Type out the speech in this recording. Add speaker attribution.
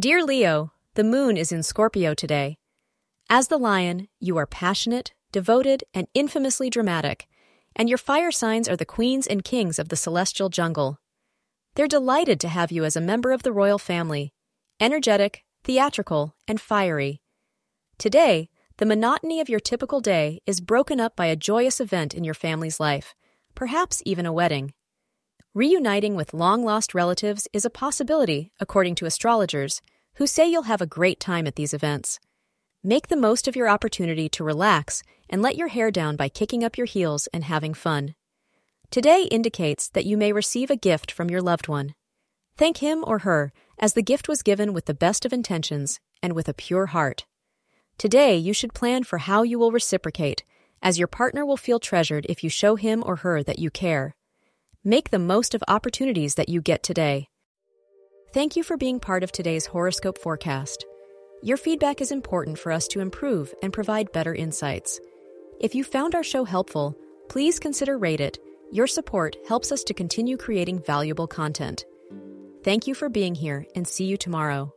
Speaker 1: Dear Leo, the moon is in Scorpio today. As the lion, you are passionate, devoted, and infamously dramatic, and your fire signs are the queens and kings of the celestial jungle. They're delighted to have you as a member of the royal family, energetic, theatrical, and fiery. Today, the monotony of your typical day is broken up by a joyous event in your family's life, perhaps even a wedding. Reuniting with long lost relatives is a possibility, according to astrologers, who say you'll have a great time at these events. Make the most of your opportunity to relax and let your hair down by kicking up your heels and having fun. Today indicates that you may receive a gift from your loved one. Thank him or her as the gift was given with the best of intentions and with a pure heart. Today, you should plan for how you will reciprocate, as your partner will feel treasured if you show him or her that you care. Make the most of opportunities that you get today. Thank you for being part of today's horoscope forecast. Your feedback is important for us to improve and provide better insights. If you found our show helpful, please consider rate it. Your support helps us to continue creating valuable content. Thank you for being here and see you tomorrow.